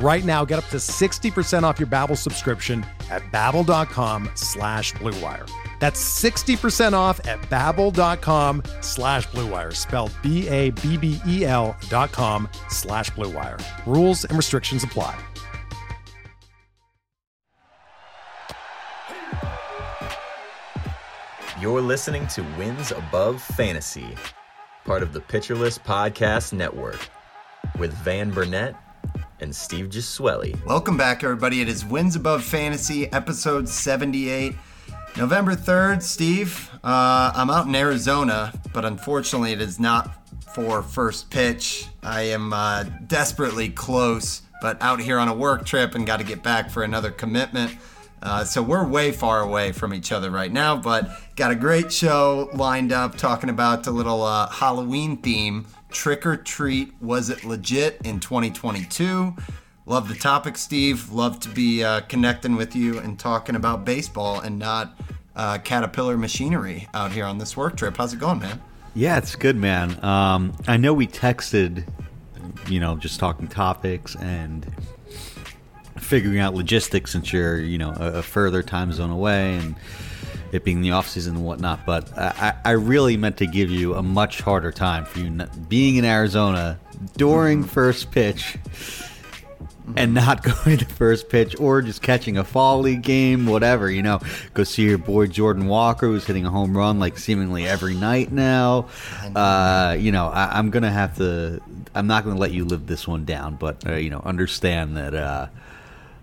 Right now, get up to 60% off your Babbel subscription at babbel.com slash bluewire. That's 60% off at babbel.com slash bluewire, spelled B-A-B-B-E-L dot com slash bluewire. Rules and restrictions apply. You're listening to Wins Above Fantasy, part of the Pitcher List Podcast Network, with Van Burnett and Steve Gesueli. Welcome back, everybody. It is Wins Above Fantasy, episode 78. November 3rd, Steve. Uh, I'm out in Arizona, but unfortunately, it is not for first pitch. I am uh, desperately close, but out here on a work trip and got to get back for another commitment. Uh, so we're way far away from each other right now, but got a great show lined up talking about the little uh, Halloween theme. Trick or treat, was it legit in 2022? Love the topic, Steve. Love to be uh, connecting with you and talking about baseball and not uh, caterpillar machinery out here on this work trip. How's it going, man? Yeah, it's good, man. Um, I know we texted, you know, just talking topics and figuring out logistics since you're, you know, a, a further time zone away and it being the off season and whatnot. But I, I really meant to give you a much harder time for you not, being in Arizona during first pitch and not going to first pitch or just catching a fall league game, whatever, you know, go see your boy Jordan Walker who's hitting a home run like seemingly every night now. Uh, you know, I, am going to have to, I'm not going to let you live this one down, but, uh, you know, understand that uh,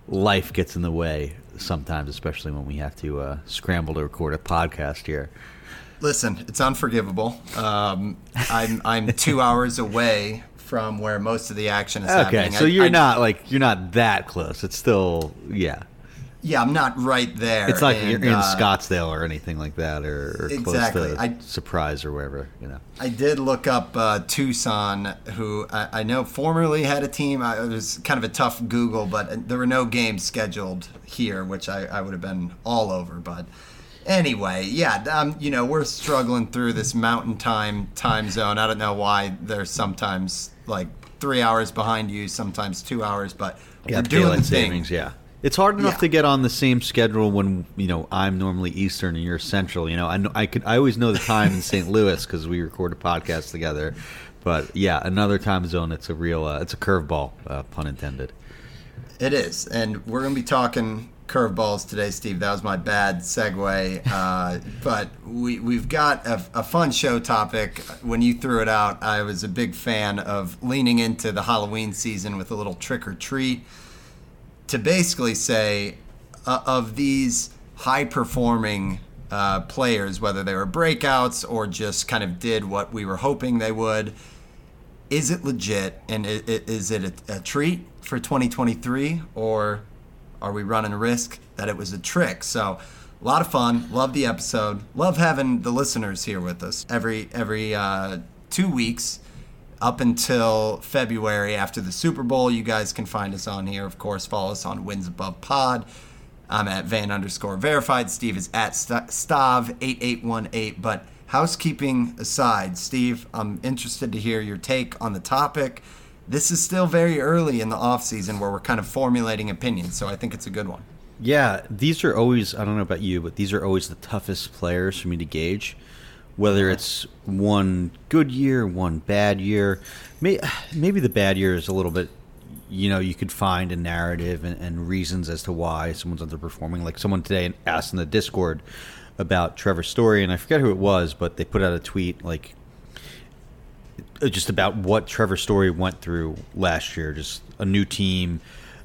life gets in the way sometimes, especially when we have to uh, scramble to record a podcast here. Listen, it's unforgivable. Um, I'm I'm two hours away from where most of the action is okay, happening. so I- you're I- not like you're not that close. It's still yeah. Yeah, I'm not right there. It's like and, you're in uh, Scottsdale or anything like that, or, or Exactly. close to I- Surprise or wherever you know. I did look up uh, Tucson, who I, I know formerly had a team. I, it was kind of a tough Google, but there were no games scheduled here, which I, I would have been all over. But anyway, yeah, um, you know, we're struggling through this mountain time time zone. I don't know why there's sometimes like three hours behind you, sometimes two hours, but Yeah, we're doing daylight savings. Yeah, it's hard enough Yeah. to get on the same schedule when you know I'm normally Eastern and you're Central. You know, I know, I could I always know the time in St. Louis because we record a podcast together. But yeah, another time zone. It's a real uh, it's a curveball, uh, pun intended. It is, and we're going to be talking curveballs today, Steve. That was my bad segue, uh, but we we've got a, a fun show topic. When you threw it out, I was a big fan of leaning into the Halloween season with a little trick or treat to basically say uh, of these high performing uh, players, whether they were breakouts or just kind of did what we were hoping they would is it legit and is it a, a treat for 2023 or are we running a risk that it was a trick? So a lot of fun. Love the episode. Love having the listeners here with us every every uh, two weeks up until february after the super bowl. You guys can find us on here of course. Follow us on wins above pod. I'm at van underscore verified. Steve is at stav 8818 but housekeeping aside steve i'm interested to hear your take on the topic. This is still very early in the off season where we're kind of formulating opinions so i think it's a good one. Yeah, these are always, I don't know about you, but these are always the toughest players for me to gauge. Whether it's one good year, one bad year. May, maybe the bad year is a little bit, you know, you could find a narrative and, and reasons as to why someone's underperforming. Like someone today asked in the Discord about Trevor Story, and I forget who it was, but they put out a tweet like, just about what Trevor Story went through last year. Just a new team,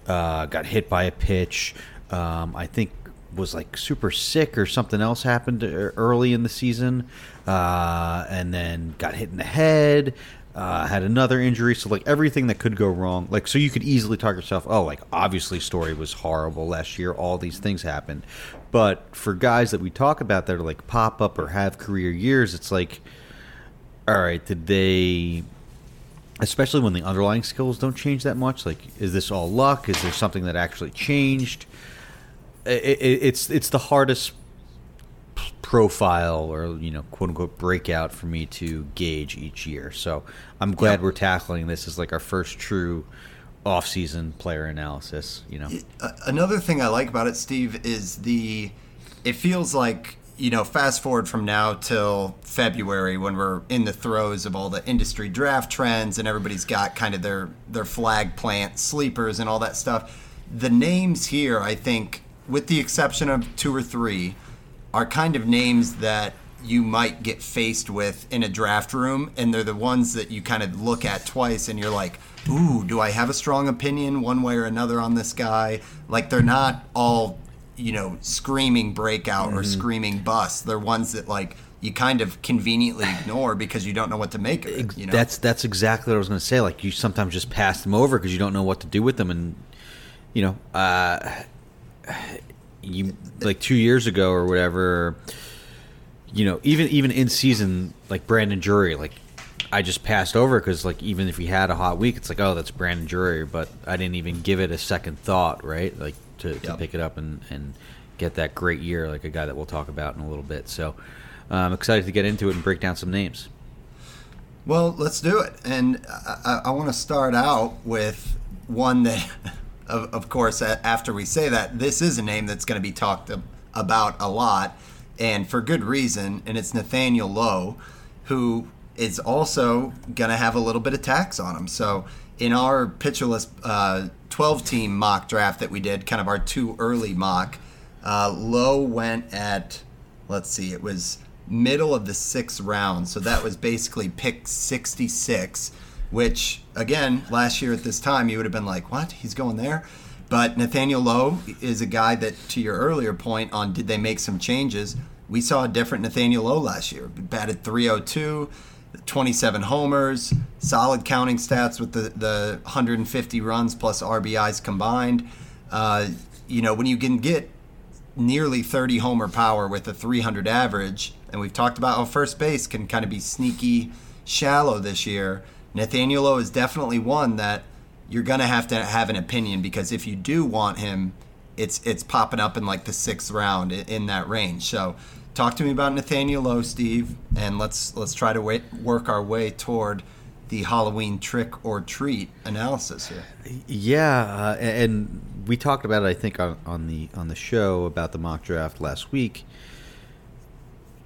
uh, got hit by a pitch. Um, I think was like super sick or something else happened early in the season, uh, and then got hit in the head. Uh, had another injury, so like everything that could go wrong, like so you could easily talk yourself, oh, like obviously Story was horrible last year. All these things happened, but for guys that we talk about that are like pop up or have career years, it's like, all right, did they? Especially when the underlying skills don't change that much. Like, is this all luck? Is there something that actually changed? It, it, it's it's the hardest profile or you know quote unquote breakout for me to gauge each year. So I'm glad we're tackling this as like our first true off-season player analysis. You know, uh, another thing I like about it, Steve, is the. It feels like you know, fast forward from now till February when we're in the throes of all the industry draft trends and everybody's got kind of their their flag plant sleepers and all that stuff. The names here, I think, with the exception of two or three, are kind of names that you might get faced with in a draft room, and they're the ones that you kind of look at twice, and you're like, "Ooh, do I have a strong opinion one way or another on this guy?" Like they're not all, you know, screaming breakout mm-hmm. or screaming bust. They're ones that like you kind of conveniently ignore because you don't know what to make of it. You know? That's that's exactly what I was going to say. Like you sometimes just pass them over because you don't know what to do with them, and you know, uh, you like two years ago or whatever. You know, even even in season, like Brandon Drury, like I just passed over because like even if he had a hot week, it's like oh that's Brandon Drury, but I didn't even give it a second thought, right? Like to, to pick it up and and get that great year, like a guy that we'll talk about in a little bit. So uh, I'm excited to get into it and break down some names. Well, let's do it, and I, I want to start out with one that of, of course, after we say that, this is a name that's going to be talked about a lot, and for good reason. And it's Nathaniel Lowe, who is also going to have a little bit of tax on him. So in our Pitcher List uh, 12 team mock draft that we did, kind of our too early mock, uh, Lowe went at, let's see, it was middle of the sixth round. So that was basically pick 66 which again last year at this time you would have been like what? He's going there? But nathaniel lowe is a guy that to your earlier point on did they make some changes? We saw a different nathaniel lowe last year. Batted 302 27 homers solid counting stats with the, the 150 runs plus rbis combined. Uh, you know when you can get nearly 30 homer power with a 300 average and we've talked about how first base can kind of be sneaky shallow this year Nathaniel Lowe is definitely one that you're gonna have to have an opinion because if you do want him, it's it's popping up in like the sixth round in, that range. So, talk to me about Nathaniel Lowe, Steve, and let's let's try to wait, work our way toward the Halloween trick or treat analysis here. Yeah, uh, and we talked about it, I think, on, on the on the show about the mock draft last week.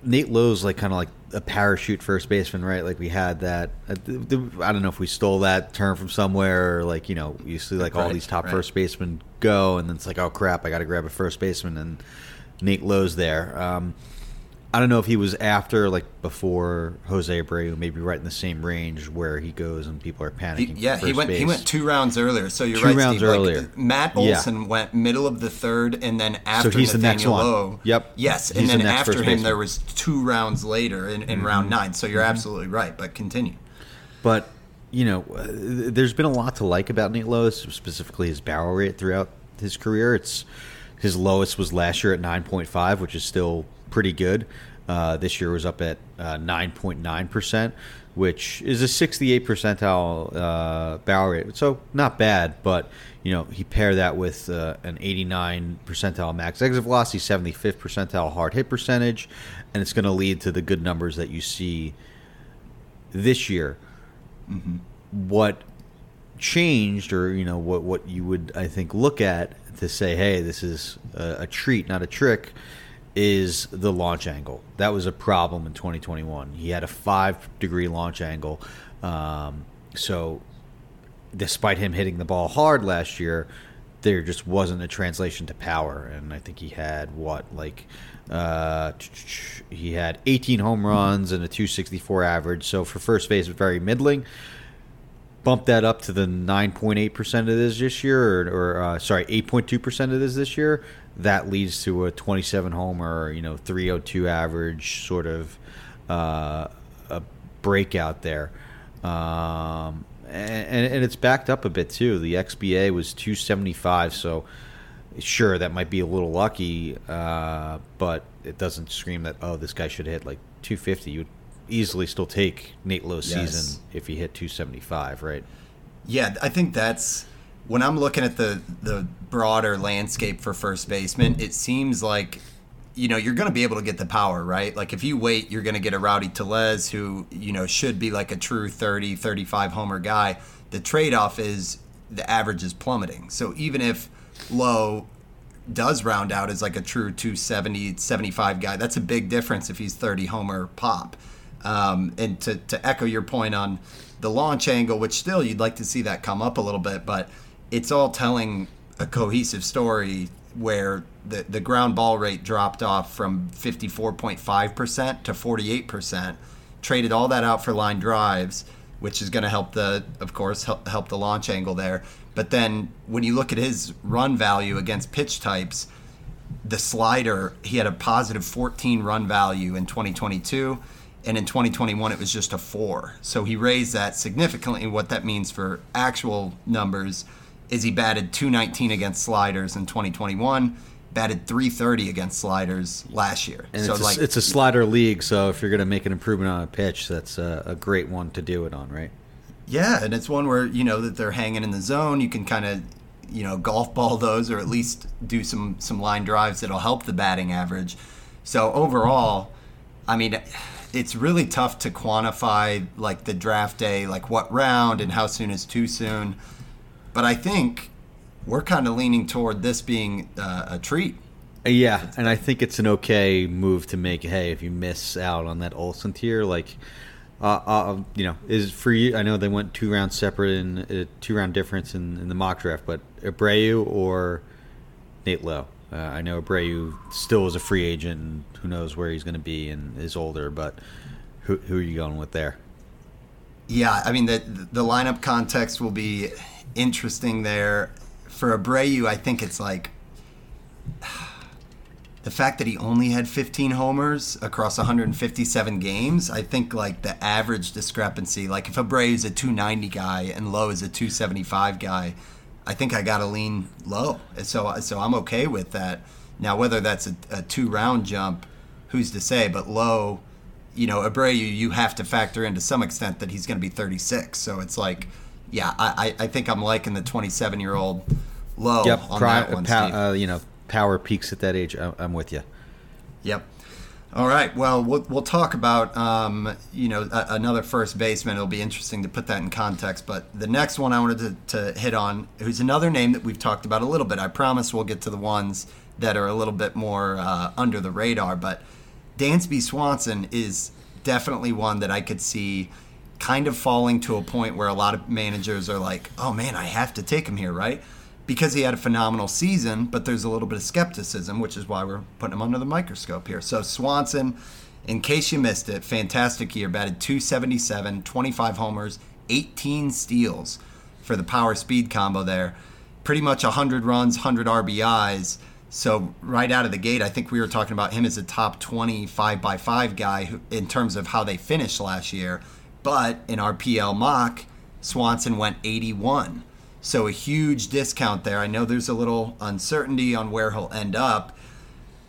Nate Lowe's like kind of like a parachute first baseman, right? Like we had that. Uh, I don't know if we stole that term from somewhere, or like you know, you see like all these top right. first basemen go, and then it's like, oh crap, I got to grab a first baseman, and Nate Lowe's there. Um, I don't know if he was after, like before Jose Abreu, maybe right in the same range where he goes and people are panicking. He, yeah, he went. Base. He went two rounds earlier. So you're two right. rounds Steve. earlier. Like, Matt Olson yeah. went middle of the third, and then after so he's Nathaniel the next one. Lowe, yep. Yes, he's and then the after him there was two rounds later in, in mm-hmm. round nine. So you're mm-hmm. absolutely right. But continue. But you know, uh, there's been a lot to like about Nate Lowe, specifically his barrel rate throughout his career. It's his lowest was last year at 9.5, which is still pretty good. Uh, this year was up at 9.9%, uh, which is a 68 percentile uh, barrel rate. So not bad, but you know he paired that with uh, an 89 percentile max exit velocity, 75th percentile hard hit percentage, and it's going to lead to the good numbers that you see this year. Mm-hmm. What changed, or you know what what you would I think look at to say, hey, this is a, a treat, not a trick is the launch angle. That was a problem in 2021. He had a five degree launch angle. Um, so, despite him hitting the ball hard last year, there just wasn't a translation to power. And I think he had what like uh, he had 18 home runs and a 264 average. So for first base, very middling. Bump that up to the 9.8% of this this year, or, or uh, sorry, 8.2% of this this year. That leads to a 27 homer, you know, 302 average sort of uh, a breakout there. Um, and, and it's backed up a bit too. The XBA was 275, so sure that might be a little lucky, uh, but it doesn't scream that oh this guy should hit like 250. You would easily still take Nate Lowe's yes. season if he hit 275, right? Yeah, I think that's when I'm looking at the the broader landscape for first baseman. It seems like you know you're going to be able to get the power right? Like if you wait you're going to get a rowdy Tellez who you know should be like a true 30 35 homer guy. The trade-off is the average is plummeting. So even if Lowe does round out as like a true 270 75 guy that's a big difference if he's 30 homer pop. Um, and to, to echo your point on the launch angle which still you'd like to see that come up a little bit but it's all telling a cohesive story where the, the ground ball rate dropped off from 54.5% to 48%, traded all that out for line drives, which is going to help the, of course, help, help the launch angle there. But then when you look at his run value against pitch types, the slider, he had a positive 14 run value in 2022. And in 2021, it was just a four. So he raised that significantly. What that means for actual numbers is he batted 219 against sliders in 2021 batted 330 against sliders last year. And so it's, a, it's a slider league, so if you're going to make an improvement on a pitch, that's a, a, great one to do it on, right? Yeah, and it's one where you know that they're hanging in the zone. You can kind of you know golf ball those, or at least do some some line drives that'll help the batting average. So overall, I mean. It's really tough to quantify like the draft day, like what round and how soon is too soon. But I think we're kind of leaning toward this being uh, a treat. Uh, yeah, and I think it's an okay move to make. Hey, if you miss out on that Olson tier, like, uh, uh, you know, is for you. I know they went two rounds separate and a two round difference in, in the mock draft, but Abreu or Nate Lowe. Uh, I know Abreu still is a free agent, and who knows where he's going to be and is older. But who who are you going with there? Yeah, I mean the the lineup context will be interesting there for Abreu, I think it's like the fact that he only had 15 homers across 157 games. I think like the average discrepancy, like if Abreu is a 290 guy and Lowe is a 275 guy, I think I got to lean Lowe. So so I'm okay with that. Now whether that's a, a two round jump, who's to say? But Lowe, you know, Abreu, you have to factor in to some extent that he's going to be 36. So it's like yeah, I, I think I'm liking the 27 year old Lowe yep, on that one, uh, you know, power peaks at that age. I'm with you. Yep. All right. Well, we'll, we'll talk about um, you know a, another first baseman. It'll be interesting to put that in context. But the next one I wanted to, to hit on, who's another name that we've talked about a little bit. I promise we'll get to the ones that are a little bit more uh, under the radar. But Dansby Swanson is definitely one that I could see kind of falling to a point where a lot of managers are like, oh man, I have to take him here, right? Because he had a phenomenal season, but there's a little bit of skepticism, which is why we're putting him under the microscope here. So Swanson, in case you missed it, fantastic year, batted 277, 25 homers, 18 steals for the power speed combo there. Pretty much 100 runs, 100 RBIs. So right out of the gate, I think we were talking about him as a top 25 by 5 guy in terms of how they finished last year. But in our PL mock, Swanson went 81. So a huge discount there. I know there's a little uncertainty on where he'll end up,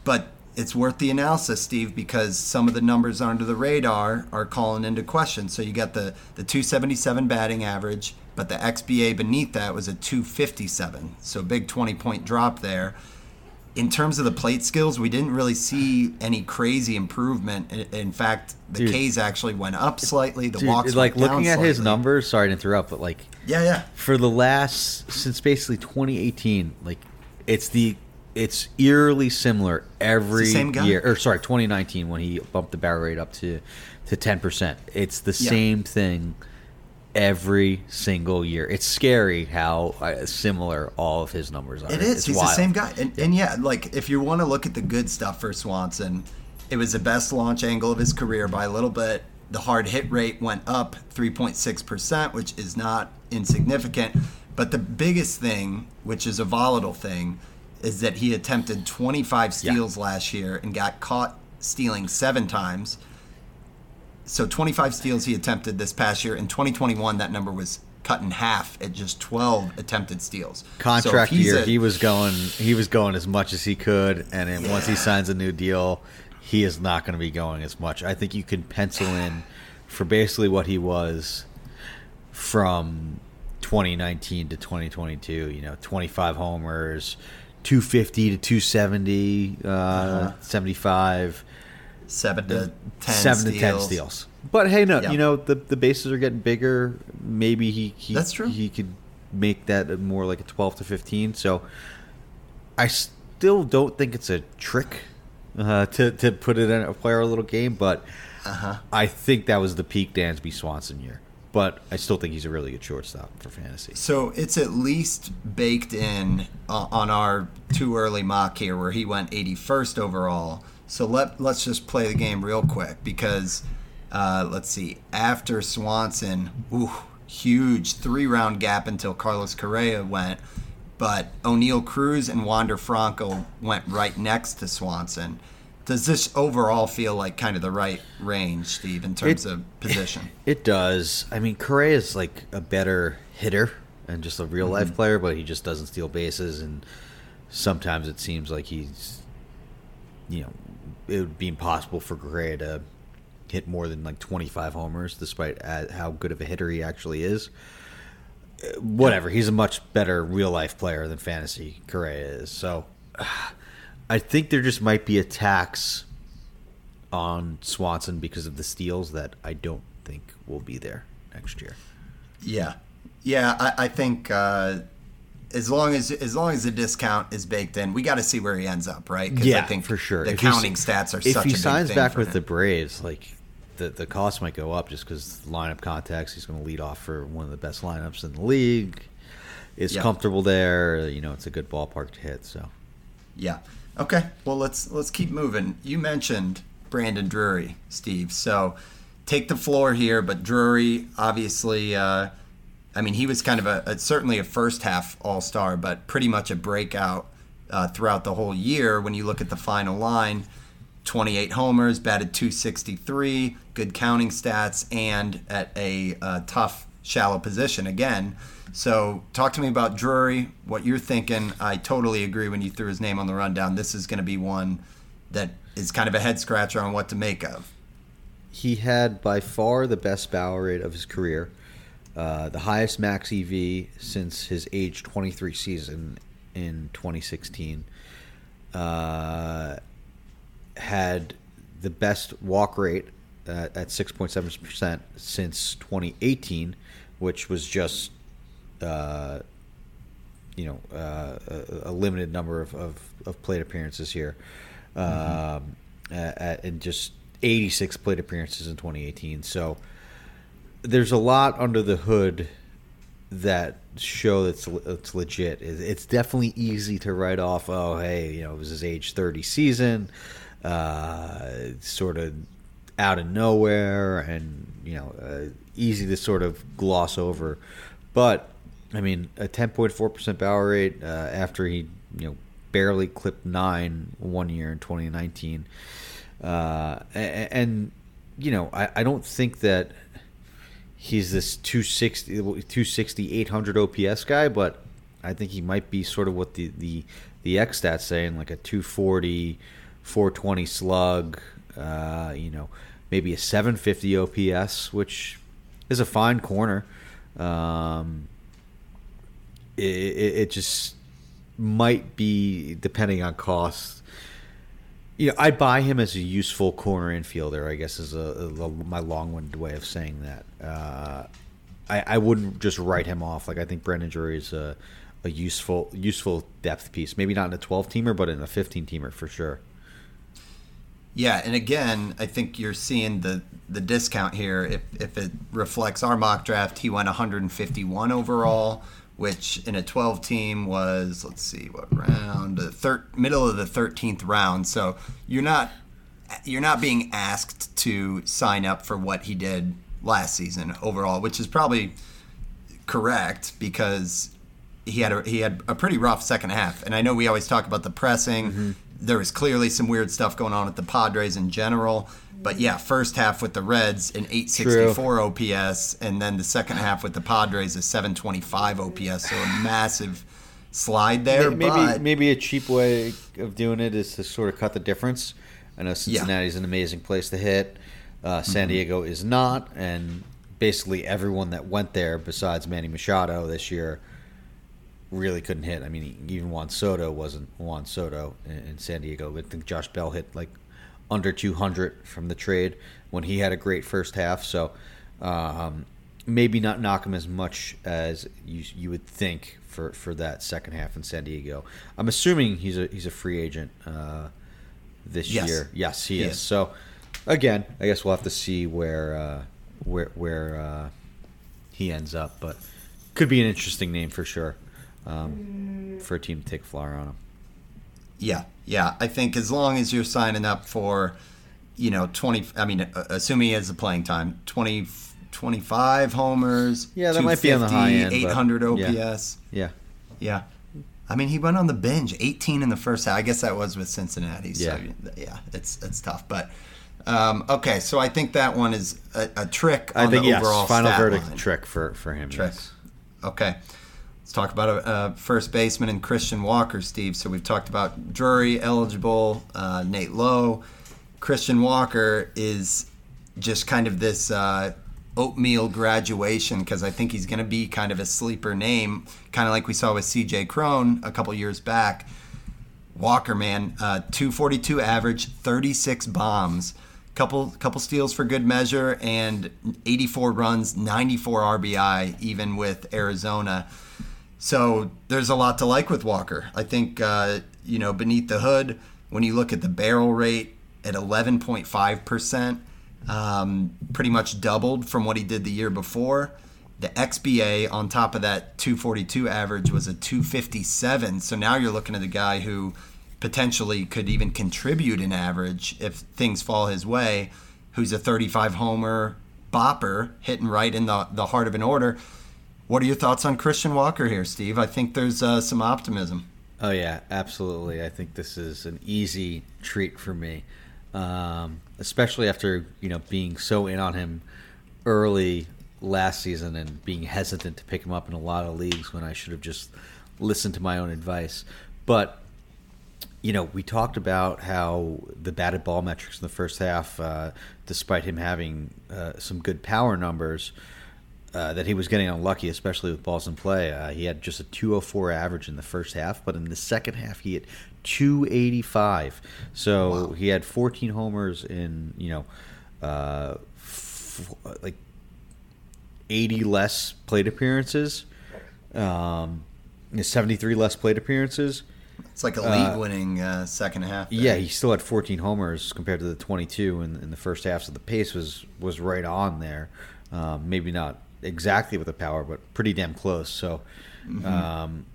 but it's worth the analysis, Steve, because some of the numbers under the radar are calling into question. So you got the, the 277 batting average, but the XBA beneath that was a 257. So big 20 point drop there in terms of the plate skills, we didn't really see any crazy improvement. In fact, the dude, K's actually went up slightly. The dude, walks like looking at slightly. his numbers. Sorry to interrupt, but like yeah, yeah. For the last since basically 2018, like it's the it's eerily similar every year. Or sorry, 2019 when he bumped the barrel rate up to to 10 percent. It's the yeah. same thing every single year. It's scary how uh, similar all of his numbers are. It is. It's He's wild. the same guy. And, and yeah, like if you want to look at the good stuff for Swanson, it was the best launch angle of his career by a little bit. The hard hit rate went up 3.6%, which is not insignificant. But the biggest thing, which is a volatile thing, is that he attempted 25 steals last year and got caught stealing seven times. So 25 steals he attempted this past year. In 2021, that number was cut in half at just 12 attempted steals. Contract he's year, a- he was going he was going as much as he could, and then once he signs a new deal, he is not going to be going as much. I think you can pencil in for basically what he was from 2019 to 2022. You know, 25 homers, 250 to 270, uh, Uh-huh. 75 seven to ten seven to ten steals. steals. But hey, no, Yeah. you know the the bases are getting bigger. Maybe he, he That's true. He could make that more like a twelve to fifteen. So I still don't think it's a trick uh, to to put it in a player a little game, but Uh-huh. I think that was the peak Dansby Swanson year. But I still think he's a really good shortstop for fantasy. So it's at least baked in uh, on our too early mock here, where he went 81st overall. So let let's just play the game real quick because uh, let's see. After Swanson, ooh, huge three round gap until Carlos Correa went, but Oneil Cruz and Wander Franco went right next to Swanson. Does this overall feel like kind of the right range, Steve, in terms It- of position? It does. I mean, Correa is like a better hitter and just a real Mm-hmm. life player, but he just doesn't steal bases, and sometimes it seems like he's, you know, it would be impossible for Correa to hit more than like 25 homers, despite how good of a hitter he actually is. Uh, Whatever, he's a much better real life player than fantasy Correa is. So, I think there just might be a tax on Swanson because of the steals that I don't think will be there next year. Yeah, yeah. I, I think uh, as long as as long as the discount is baked in, we got to see where he ends up, right? 'Cause I think for sure. The If counting stats are if such he a signs thing back with him. the Braves, like the the cost might go up just because lineup contacts. He's going to lead off for one of the best lineups in the league. It's Yeah. comfortable there. You know, it's a good ballpark to hit. So Yeah. Okay. Well, let's let's keep moving. You mentioned Brandon Drury, Steve. So take the floor here, but Drury obviously. Uh, I mean, he was kind of a, a certainly a first half All Star, but pretty much a breakout uh, throughout the whole year. When you look at the final line, 28 homers, batted 263, good counting stats, and at a uh, tough, shallow position again. So, talk to me about Drury, what you're thinking. I totally agree when you threw his name on the rundown. This is going to be one that is kind of a head scratcher on what to make of. he had by far the best barrel rate of his career, uh, the highest max EV since his age 23 season in 2016. Uh, had the best walk rate uh, at 6.7% since 2018, which was just, uh, you know, uh, a, a limited number of, of, of plate appearances here. Um, at, and just 86 plate appearances in 2018. So there's a lot under the hood that show that's it's legit. It's definitely easy to write off. Oh, hey, you know, it was his age 30 season, uh, sort of out of nowhere, and you know, uh, easy to sort of gloss over. But I mean, a 10.4 percent barrel rate uh, after he, you know, barely clipped nine one year in 2019, uh, and, and you know, I, I don't think that he's this 260, 260 800 OPS guy, but I think he might be sort of what the the the X stats saying, like a 240, 420 slug. Uh, you know, maybe a 750 OPS, which is a fine corner. Um, it, it, it just might be depending on cost. You know, I buy him as a useful corner infielder. I guess is a, a my long-winded way of saying that. Uh, I, I wouldn't just write him off. Like I think Brendan Drury is a, a useful useful depth piece. Maybe not in a 12 teamer, but in a 15 teamer for sure. Yeah, and again, I think you're seeing the the discount here. If if it reflects our mock draft, he went 151 overall, which in a 12 team was let's see what round the third middle of the 13th round. So you're not you're not being asked to sign up for what he did last season overall, which is probably correct because he had a he had a pretty rough second half. And I know we always talk about the pressing. Mm-hmm. There was clearly some weird stuff going on at the Padres in general. But yeah, first half with the Reds an 864 True. OPS, and then the second half with the Padres a 725 OPS. So a massive slide there. Maybe but, maybe a cheap way of doing it is to sort of cut the difference. I know Cincinnati's yeah. an amazing place to hit. Uh, San mm-hmm. Diego is not, and basically everyone that went there besides Manny Machado this year really couldn't hit. I mean, even Juan Soto wasn't Juan Soto in, in San Diego. I think Josh Bell hit like under 200 from the trade when he had a great first half. So um, maybe not knock him as much as you you would think for, for that second half in San Diego. I'm assuming he's a he's a free agent uh, this yes. year. Yes, he, he is. is. So again, I guess we'll have to see where uh, where where uh, he ends up, but could be an interesting name for sure um, for a team to take a flyer on him. Yeah, yeah. I think as long as you're signing up for, you know, 20, I mean, uh, assuming he has the playing time, 20, 25 homers. Yeah, that might be on the high end. 800 OPS. Yeah. Yeah. I mean, he went on the binge, 18 in the first half. I guess that was with Cincinnati. So, yeah, yeah it's, it's tough. But, um, okay, so I think that one is a, a trick I think, yes, final verdict line. trick for, for him. Trick. Yes. Okay. Talk about a, a, first baseman and Christian Walker, Steve. So we've talked about Drury eligible, uh, Nate Lowe. Christian Walker is just kind of this uh, oatmeal graduation because I think he's going to be kind of a sleeper name, kind of like we saw with C.J. Cron a couple years back. Walker, man, uh, 242 average, 36 bombs, couple couple steals for good measure, and 84 runs, 94 RBI, even with Arizona. So there's a lot to like with Walker. I think uh, you know beneath the hood, when you look at the barrel rate at 11.5 percent, um, pretty much doubled from what he did the year before. The XBA on top of that 242 average was a 257. So now you're looking at a guy who potentially could even contribute an average if things fall his way, who's a 35 homer bopper hitting right in the, the heart of an order. What are your thoughts on Christian Walker here, Steve? I think there's uh, some optimism. Oh yeah, absolutely. I think this is an easy treat for me, um, especially after you know being so in on him early last season and being hesitant to pick him up in a lot of leagues when I should have just listened to my own advice. But you know, we talked about how the batted ball metrics in the first half, uh, despite him having uh, some good power numbers, uh, that he was getting unlucky, especially with balls in play. Uh, he had just a 204 average in the first half, but in the second half, he hit 285. So wow. he had 14 homers in, you know, uh, f- like 80 less plate appearances, um, 73 less plate appearances. It's like a league-winning uh, second half. There. Yeah, he still had 14 homers compared to the 22 in, in the first half, so the pace was was right on there. Um, maybe not exactly with the power, but pretty damn close. So, mm-hmm. um,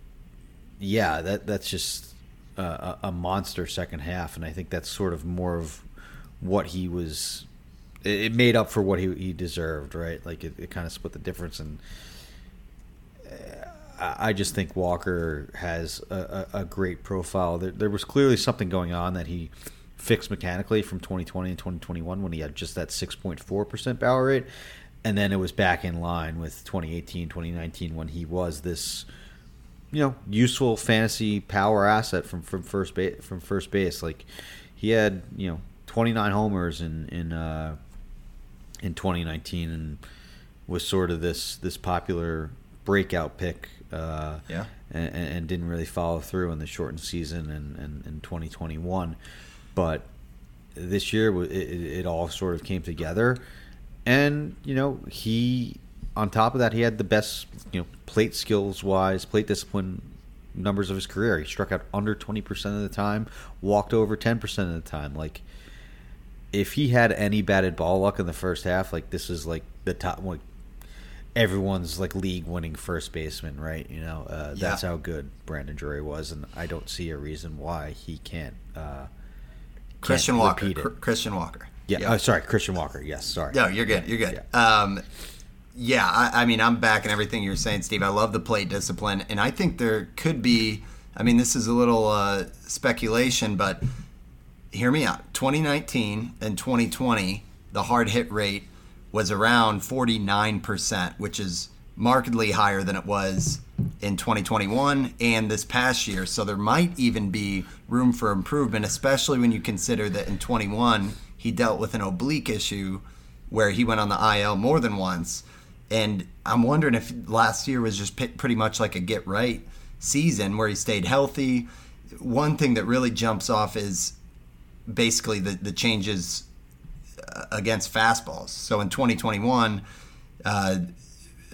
yeah, that that's just a, a, monster second half, and I think that's sort of more of what he was. It, made up for what he, he deserved, right? Like it, it kind of split the difference, and uh, I just think Walker has a, a, a great profile. There, there was clearly something going on that he fixed mechanically from 2020 and 2021 when he had just that 6.4% power rate and then it was back in line with 2018 2019 when he was this you know useful fantasy power asset from from first base from first base. Like he had you know 29 homers in in uh, in 2019 and was sort of this this popular breakout pick uh, yeah. and, and, didn't really follow through in the shortened season and in, in, in 2021 but this year it, it all sort of came together and you know he on top of that he had the best you know plate skills wise plate discipline numbers of his career he struck out under 20% of the time walked over 10% of the time like if he had any batted ball luck in the first half, like this is like the top like everyone's like league winning first baseman, right? You know, uh, Yeah. that's how good Brandon Drury was, and I don't see a reason why he can't. Uh, Christian Walker. Christian Walker. Yeah, Oh, sorry, Christian Walker. Yes, sorry. No, you're good. You're good. Um, yeah, I, I mean, I'm backing everything you're saying, Steve. I love the plate discipline, and I think there could be. I mean, this is a little uh, speculation, but hear me out. 2019 and 2020, the hard hit rate was around 49%, which is markedly higher than it was in 2021 and this past year. So there might even be room for improvement, especially when you consider that in 21 he dealt with an oblique issue where he went on the IL more than once. And I'm wondering if last year was just pretty much like a get right season where he stayed healthy. One thing that really jumps off is basically the, the changes uh, against fastballs. So in 2021, uh,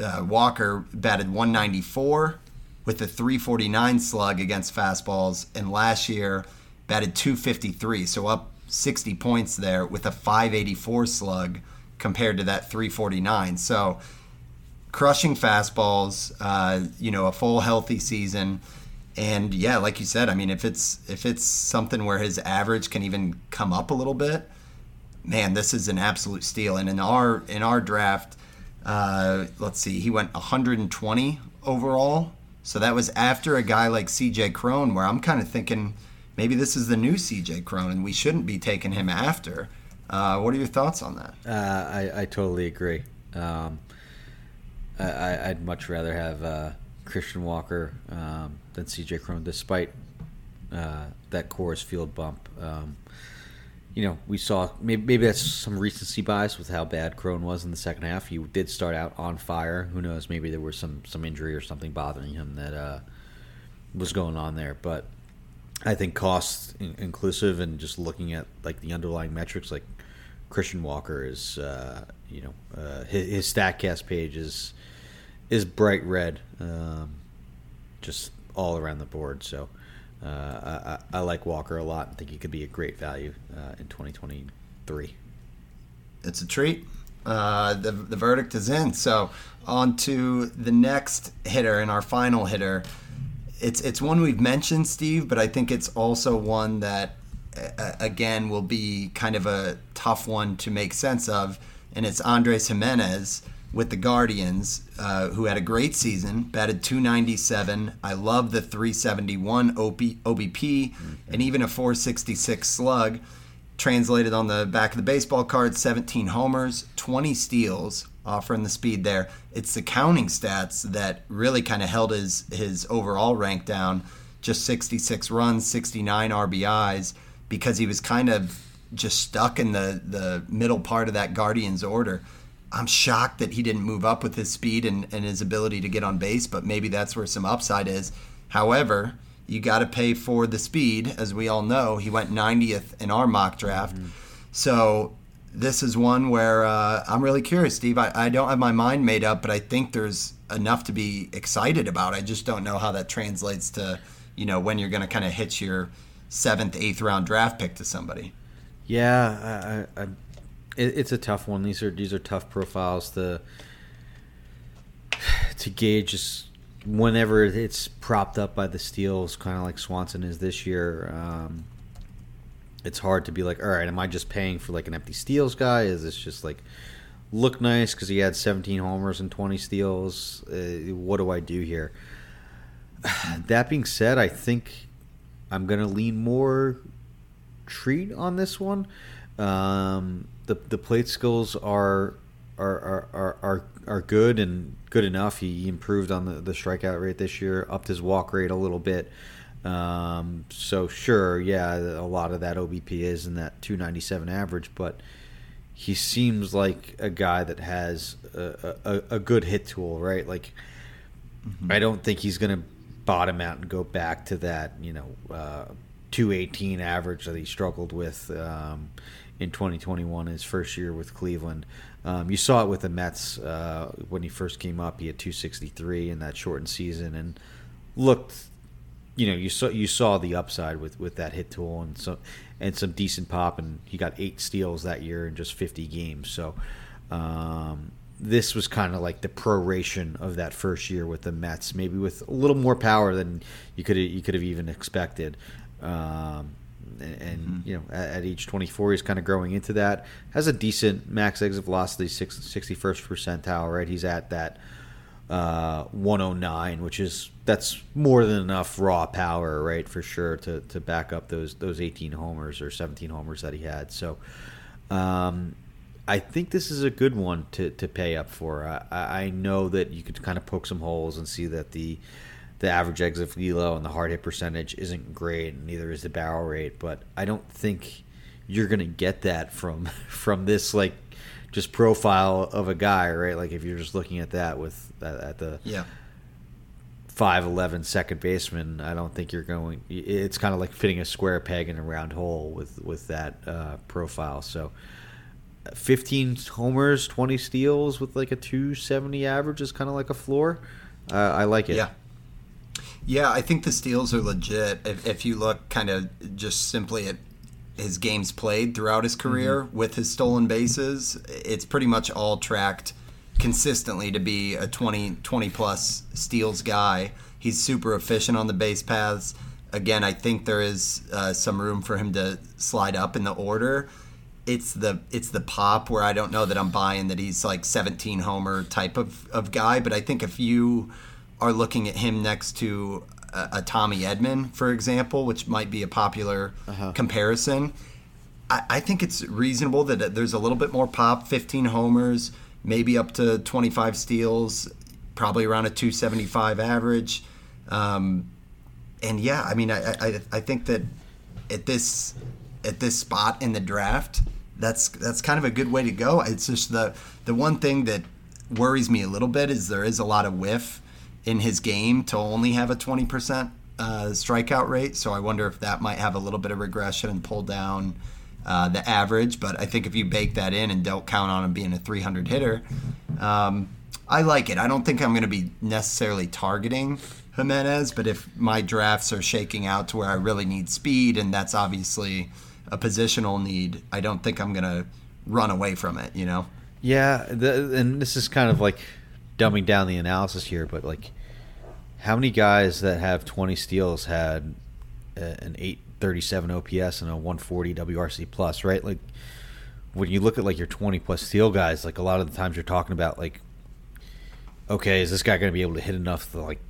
uh, Walker batted 194 with a 349 slug against fastballs, and last year batted 253, so up 60 points there with a 584 slug compared to that 349. So crushing fastballs, uh, you know, a full healthy season. And yeah, like you said, I mean, if it's if it's something where his average can even come up a little bit, man, this is an absolute steal. And in our in our draft, uh, let's see, he went 120 overall. So that was after a guy like C.J. Cron, where I'm kind of thinking maybe this is the new C.J. Cronin. we shouldn't be taking him after. Uh, what are your thoughts on that? Uh, I, I totally agree. Um, I- I'd much rather have uh, Christian Walker um, than CJ Cronin, despite uh, that Coors Field bump. Um, you know, we saw maybe, maybe that's some recency bias with how bad Cron was in the second half. He did start out on fire. Who knows? Maybe there was some some injury or something bothering him that uh, was going on there. But I think cost in- inclusive and just looking at like the underlying metrics, like Christian Walker is, uh, you know, uh, his, his Statcast page is is bright red, um, just all around the board. So uh, I, I I like Walker a lot and think he could be a great value uh, in 2023. it's a treat. Uh, the, the verdict is in. So on to the next hitter and our final hitter. It's it's one we've mentioned, Steve, but I think it's also one that uh, again will be kind of a tough one to make sense of, and it's Andres Gimenez with the Guardians, uh, who had a great season, batted 297. I love the 371 OP, OBP and even a 466 slug translated on the back of the baseball card 17 homers 20 steals offering the speed there. It's the counting stats that really kind of held his his overall rank down. Just 66 runs 69 rbis because he was kind of just stuck in the the middle part of that guardians order. I'm shocked that he didn't move up with his speed and, and his ability to get on base but maybe that's where some upside is. However you got to pay for the speed, as we all know. He went 90th in our mock draft. Mm-hmm. So this is one where uh, I'm really curious, Steve. I, I don't have my mind made up, but I think there's enough to be excited about. I just don't know how that translates to, you know, when you're going to kind of hit your seventh, eighth round draft pick to somebody. Yeah, I, I, I, it, it's a tough one. These are these are tough profiles to to gauge. Just whenever it's propped up by the steals, kind of like Swanson is this year. Um, it's hard to be like, all right, am I just paying for like an empty steals guy? Is this just like look nice because he had 17 homers and 20 steals? Uh, what do I do here? that being said, I think I'm gonna lean more treat on this one. Um, the the plate skills are are are, are, are are good and good enough. He improved on the, the strikeout rate this year, upped his walk rate a little bit. Um, so sure, yeah, a lot of that OBP is in that 297 average, but he seems like a guy that has a, a, a good hit tool, right? Like I don't think he's going to bottom out and go back to that, you know, uh, 218 average that he struggled with um, in 2021, his first year with Cleveland. Um, you saw it with the Mets uh, when he first came up. He had 263 in that shortened season and looked you know, you saw you saw the upside with with that hit tool and so and some decent pop, and he got eight steals that year in just 50 games. So. Um, this was kind of like the proration of that first year with the Mets, maybe with a little more power than you could you could have even expected. Um, and, and mm-hmm. you know, at, at, age 24, he's kind of growing into that. Has a decent max exit velocity, 61st percentile. Right, he's at that uh, 109, which is that's more than enough raw power, right, for sure to to back up those those 18 homers or 17 homers that he had. So. Um, I think this is a good one to, to pay up for. I, I know that you could kind of poke some holes and see that the the average exit velo and the hard hit percentage isn't great, and neither is the barrel rate. But I don't think you're gonna get that from from this like just profile of a guy, right? Like if you're just looking at that with at the yeah. 5'11 second baseman, I don't think you're going. It's kind of like fitting a square peg in a round hole with with that uh, profile. So 15 homers, 20 steals with like a 270 average is kind of like a floor. Uh, I like it. Yeah. Yeah, I think the steals are legit. If, if you look kind of just simply at his games played throughout his career mm-hmm. with his stolen bases, it's pretty much all tracked consistently to be a 20, 20 plus steals guy. He's super efficient on the base paths. Again, I think there is uh, some room for him to slide up in the order it's the it's the pop where I don't know that I'm buying that he's like 17 homer type of, of guy, but I think if you are looking at him next to a, a Tommy Edman, for example, which might be a popular uh-huh. comparison, I, I, think it's reasonable that there's a little bit more pop, 15 homers, maybe up to 25 steals, probably around a 275 average. Um, and yeah, I mean, I, I, I think that at this at this spot in the draft, that's that's kind of a good way to go. It's just the the one thing that worries me a little bit is there is a lot of whiff in his game to only have a 20% uh, strikeout rate. So I wonder if that might have a little bit of regression and pull down uh, the average. But I think if you bake that in and don't count on him being a 300 hitter, um, I like it. I don't think I'm going to be necessarily targeting Gimenez, but if my drafts are shaking out to where I really need speed, and that's obviously a positional need, I don't think I'm gonna run away from it. You know. Yeah, the, and this is kind of like dumbing down the analysis here, but like, how many guys that have 20 steals had an 837 OPS and a 140 WRC plus, right? Like, when you look at like your 20 plus steal guys, like a lot of the times you're talking about like, okay, is this guy going to be able to hit enough to like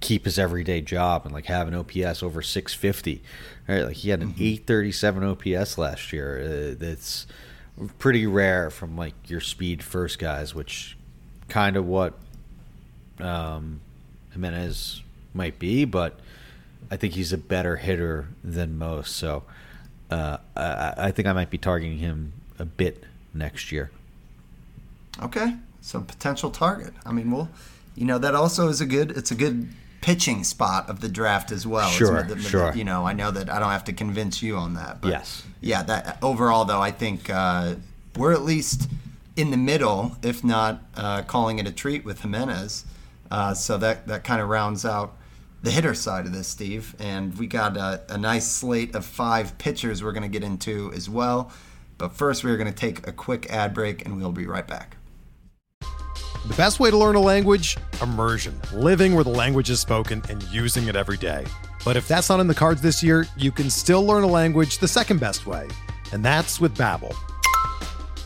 keep his everyday job and like have an OPS over 650. Right, like he had an mm-hmm. 837 OPS last year. Uh, that's pretty rare from like your speed first guys, which kind of what um, Gimenez might be, but I think he's a better hitter than most. So uh, I, I think I might be targeting him a bit next year. Okay, some potential target. I mean, well, you know that also is a good. It's a good pitching spot of the draft as well. Sure, sure. You know, I know that I don't have to convince you on that. But yes. Yeah. That overall, though, I think uh, we're at least in the middle, if not uh, calling it a treat with Gimenez. Uh, so that that kind of rounds out the hitter side of this, Steve. And we got a, a nice slate of five pitchers we're going to get into as well. But first, we're going to take a quick ad break, and we'll be right back. The best way to learn a language? Immersion. Living where the language is spoken and using it every day. But if that's not in the cards this year, you can still learn a language the second best way, and that's with Babbel.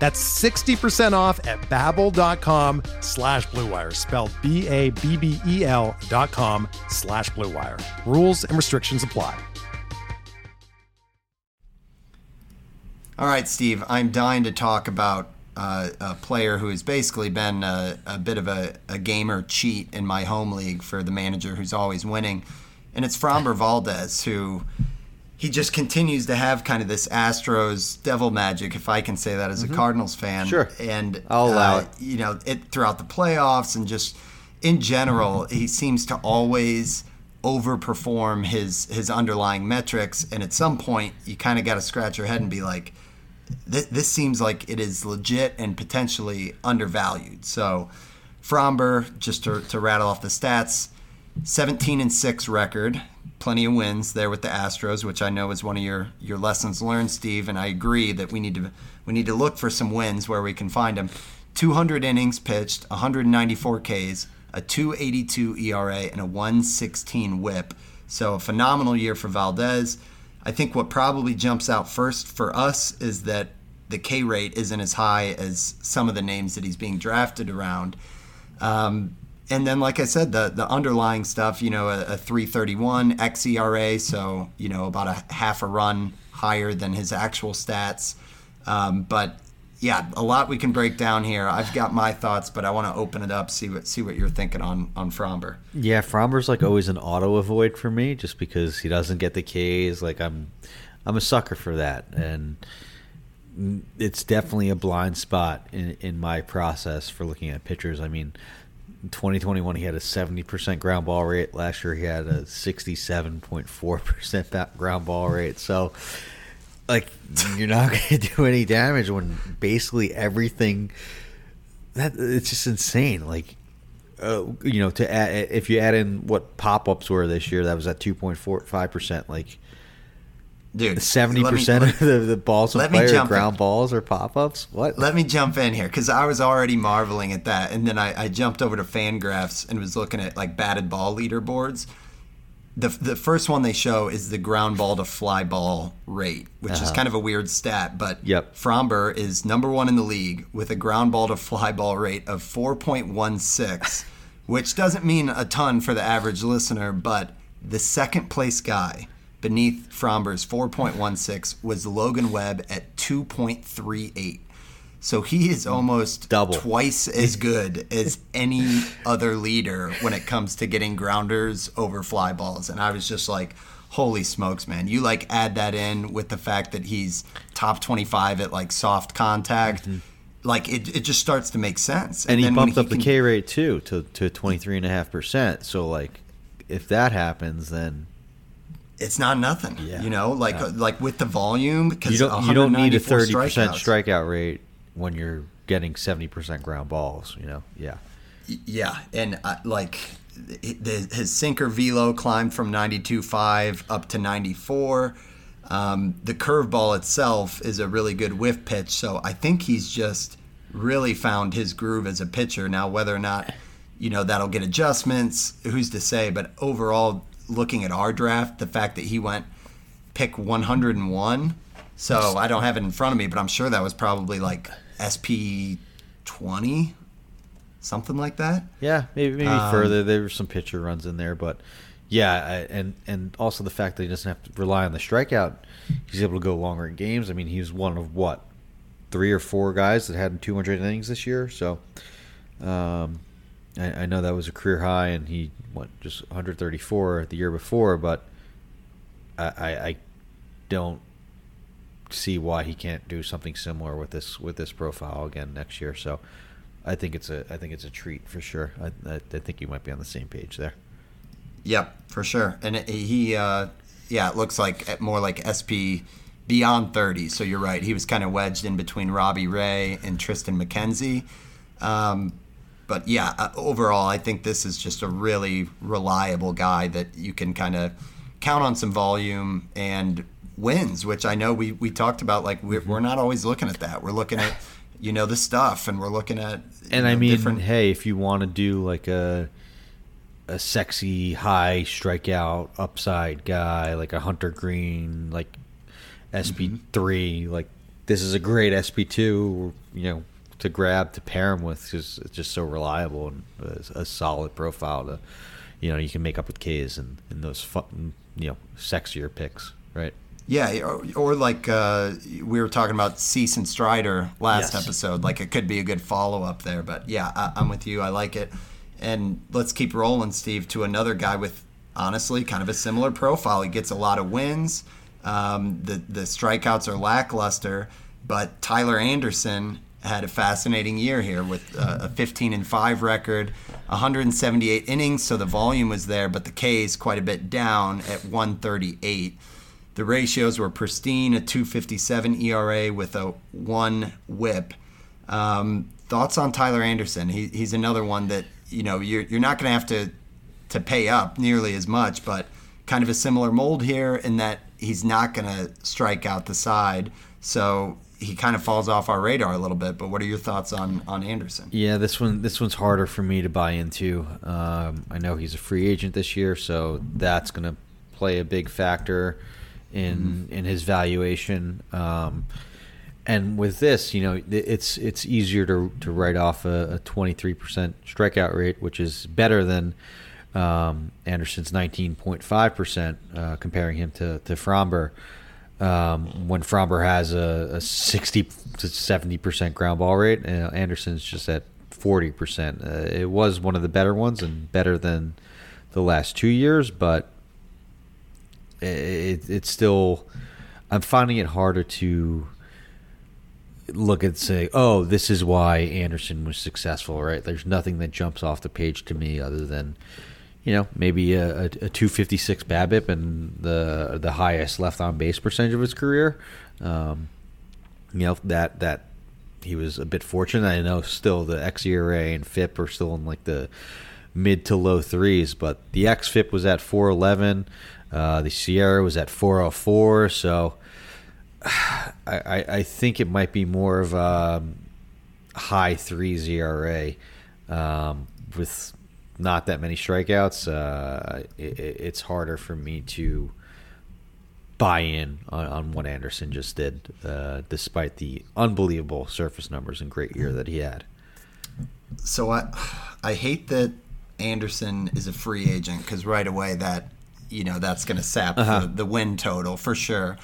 That's 60% off at babbel.com slash bluewire, spelled B-A-B-B-E-L dot com slash bluewire. Rules and restrictions apply. All right, Steve, I'm dying to talk about uh, a player who has basically been a, a bit of a, a, gamer cheat in my home league for the manager who's always winning. And it's Framber Valdez, who he just continues to have kind of this Astros devil magic, if I can say that as a mm-hmm. Cardinals fan. Sure. And I'll allow uh, it. You know, it throughout the playoffs and just in general, he seems to always overperform his his underlying metrics. And at some point, you kind of got to scratch your head and be like, this, this seems like it is legit and potentially undervalued. So, Framber, just to, to rattle off the stats, 17 and 6 record, plenty of wins there with the Astros, which I know is one of your, your lessons learned, Steve. And I agree that we need to we need to look for some wins where we can find them. 200 innings pitched, 194 Ks, a 282 ERA, and a 116 WHIP. So a phenomenal year for Valdez. I think what probably jumps out first for us is that the K rate isn't as high as some of the names that he's being drafted around. Um, and then, like I said, the the underlying stuff, you know, a, a 331 xERA, so you know about a half a run higher than his actual stats. Um, but yeah, a lot we can break down here. I've got my thoughts, but I want to open it up, see what see what you're thinking on on Framber. Yeah, Framber's like always an auto avoid for me, just because he doesn't get the Ks. Like I'm, I'm a sucker for that, and it's definitely a blind spot in in my process for looking at pitchers. I mean. 2021 he had a 70% ground ball rate. Last year he had a 67.4% ground ball rate. So like you're not going to do any damage when basically everything that it's just insane. Like uh, you know to add if you add in what pop-ups were this year that was at 2.45% like Dude, 70% of the, the balls from play are ground in. balls or pop-ups what let me jump in here because i was already marveling at that and then I, I jumped over to fangraphs and was looking at like batted ball leaderboards the the first one they show is the ground ball to fly ball rate, which uh-huh. is kind of a weird stat, but yep. Framber is number one in the league with a ground ball to fly ball rate of 4.16, which doesn't mean a ton for the average listener, but the second place guy beneath Framber's 4.16 was Logan Webb at 2.38. So he is almost Double. twice as good as any other leader when it comes to getting grounders over fly balls. And I was just like, holy smokes, man. You like add that in with the fact that he's top 25 at like soft contact. Mm-hmm. Like it, it just starts to make sense. And, and he bumped up he can, the K rate too to, to 23.5%. So, like, if that happens, then it's not nothing. Yeah. You know, like yeah. like with the volume because you don't you don't need a thirty percent strikeout rate when you're getting 70% ground balls, you know? Yeah. Yeah. And uh, like his sinker velo climbed from 92.5 up to 94. Um, the curveball itself is a really good whiff pitch. So I think he's just really found his groove as a pitcher. Now, whether or not, you know, that'll get adjustments, who's to say? But overall, looking at our draft, the fact that he went pick 101 so I don't have it in front of me, but I'm sure that was probably like SP twenty, something like that. Yeah, maybe maybe um, further. There were some pitcher runs in there, but yeah, I, and and also the fact that he doesn't have to rely on the strikeout. He's able to go longer in games. I mean, he was one of what three or four guys that had 200 innings this year. So um, I, I know that was a career high, and he went just 134 the year before, but I, I, I don't see why he can't do something similar with this with this profile again next year. So I think it's a I think it's a treat for sure. I, I, I think you might be on the same page there. Yep, for sure. And he, uh, yeah, it looks like more like SP beyond 30. So you're right. He was kind of wedged in between Robbie Ray and Triston McKenzie. Um, but yeah, uh, overall, I think this is just a really reliable guy that you can kind of count on some volume and wins, which I know we, we talked about. Like we're, we're not always looking at that. We're looking at you know the stuff, and we're looking at and know, I mean, different... hey, if you want to do like a a sexy high strikeout upside guy like a Hunter Greene like SP 3 mm-hmm. like this is a great SP two. You know, to grab to pair him with because it's just so reliable and a, a, solid profile to, you know, you can make up with K's and, and those fun, you know, sexier picks, right? Yeah, or, or like uh, we were talking about Cease and Strider last yes. episode. Like it could be a good follow up there. But yeah, I, I'm with you. I like it. And let's keep rolling, Steve, to another guy with honestly kind of a similar profile. He gets a lot of wins. Um, the the strikeouts are lackluster, but Tyler Anderson had a fascinating year here with uh, a 15 and 5 record, 178 innings, so the volume was there, but the K's quite a bit down at 138. The ratios were pristine, a 257 ERA with a 1 whip. Um, thoughts on Tyler Anderson? He, he's another one that, you know, you're, you're not going to have to to pay up nearly as much, but kind of a similar mold here in that he's not going to strike out the side. So he kind of falls off our radar a little bit. But what are your thoughts on on Anderson? Yeah, this one this one's harder for me to buy into. Um, I know he's a free agent this year, so that's going to play a big factor in mm-hmm. in his valuation. Um, and with this, you know, it's it's easier to to write off a twenty three percent strikeout rate, which is better than um, Anderson's nineteen point five percent, uh, comparing him to to Framber um, when Framber has a, a, 60 to 70 percent ground ball rate, uh, Anderson's just at 40 percent. Uh, it was one of the better ones and better than the last two years, but it, it's still. I'm finding it harder to look and say, "Oh, this is why Anderson was successful." Right? There's nothing that jumps off the page to me other than you know, maybe a, a, a 256 BABIP and the the highest left on base percentage of his career. Um, you know that that he was a bit fortunate. I know still the xERA and FIP are still in like the mid to low threes, but the xFIP was at 411. Uh, the SIERA was at 404. So I, I, I think it might be more of a high threes ERA um, with not that many strikeouts, uh, it, it's harder for me to buy in on, on what Anderson just did, uh, despite the unbelievable surface numbers and great year that he had. So I, I hate that Anderson is a free agent because right away that you know that's going to sap uh-huh. the, the win total for sure.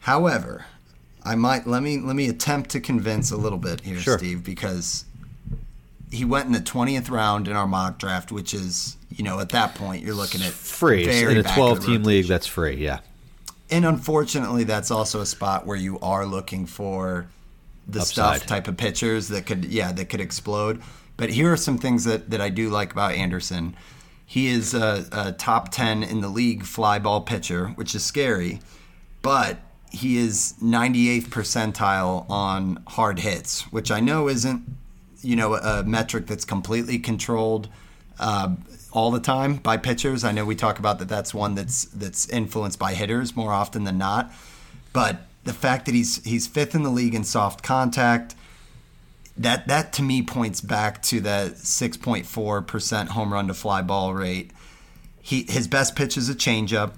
However, I might let me let me attempt to convince a little bit here, sure. Steve, because he went in the twentieth round in our mock draft, which is you know at that point you're looking at free in a twelve team league. That's free, yeah. And unfortunately, that's also a spot where you are looking for the Upside. stuff type of pitchers that could yeah that could explode. But here are some things that that I do like about Anderson. He is a, a top ten in the league fly ball pitcher, which is scary, but he is 98th percentile on hard hits, which I know isn't you know a metric that's completely controlled uh, all the time by pitchers. I know we talk about that. That's one that's that's influenced by hitters more often than not. But the fact that he's he's fifth in the league in soft contact, that that to me points back to the 6.4 percent home run to fly ball rate. He his best pitch is a changeup,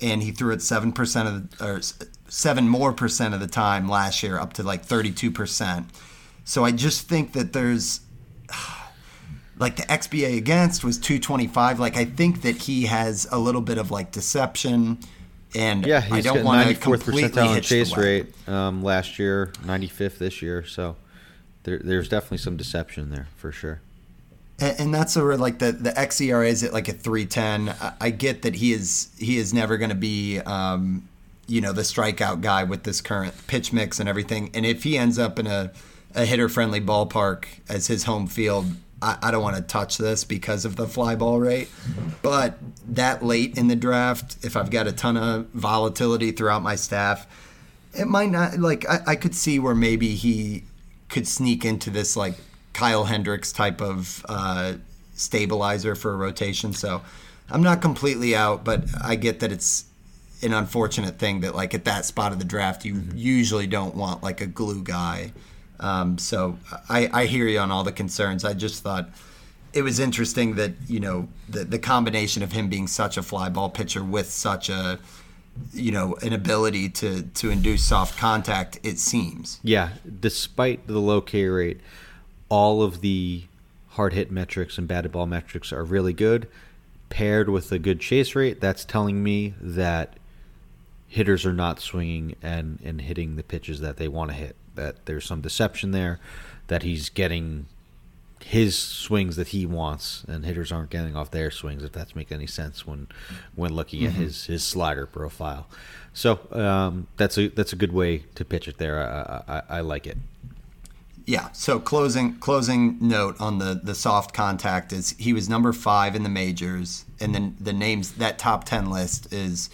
and he threw it seven percent of the, or seven more percent of the time last year, up to like 32 percent so I just think that there's like the XBA against was 225. Like I think that he has a little bit of like deception. And yeah, he's I don't want to completely percentile chase rate um, last year, 95th this year. So there, there's definitely some deception there for sure. And, and that's where like the the xERA is at like a 310. I, I get that he is he is never going to be um, you know the strikeout guy with this current pitch mix and everything. And if he ends up in a a hitter friendly ballpark as his home field, I, I don't want to touch this because of the fly ball rate. But that late in the draft, if I've got a ton of volatility throughout my staff, it might not like I, I could see where maybe he could sneak into this like Kyle Hendricks type of uh, stabilizer for a rotation. So I'm not completely out, but I get that it's an unfortunate thing that like at that spot of the draft you mm-hmm. usually don't want like a glue guy um, so I, I hear you on all the concerns. I just thought it was interesting that you know the the combination of him being such a fly ball pitcher with such a you know, an ability to to induce soft contact. It seems. Yeah, despite the low K rate, all of the hard hit metrics and batted ball metrics are really good. Paired with a good chase rate, that's telling me that hitters are not swinging and, and hitting the pitches that they want to hit. That there's some deception there, that he's getting his swings that he wants, and hitters aren't getting off their swings. If that's make any sense when when looking mm-hmm. at his his slider profile, so um, that's a that's a good way to pitch it there. I, I, I like it. Yeah. So closing closing note on the the soft contact is he was number five in the majors, and then the names that top ten list is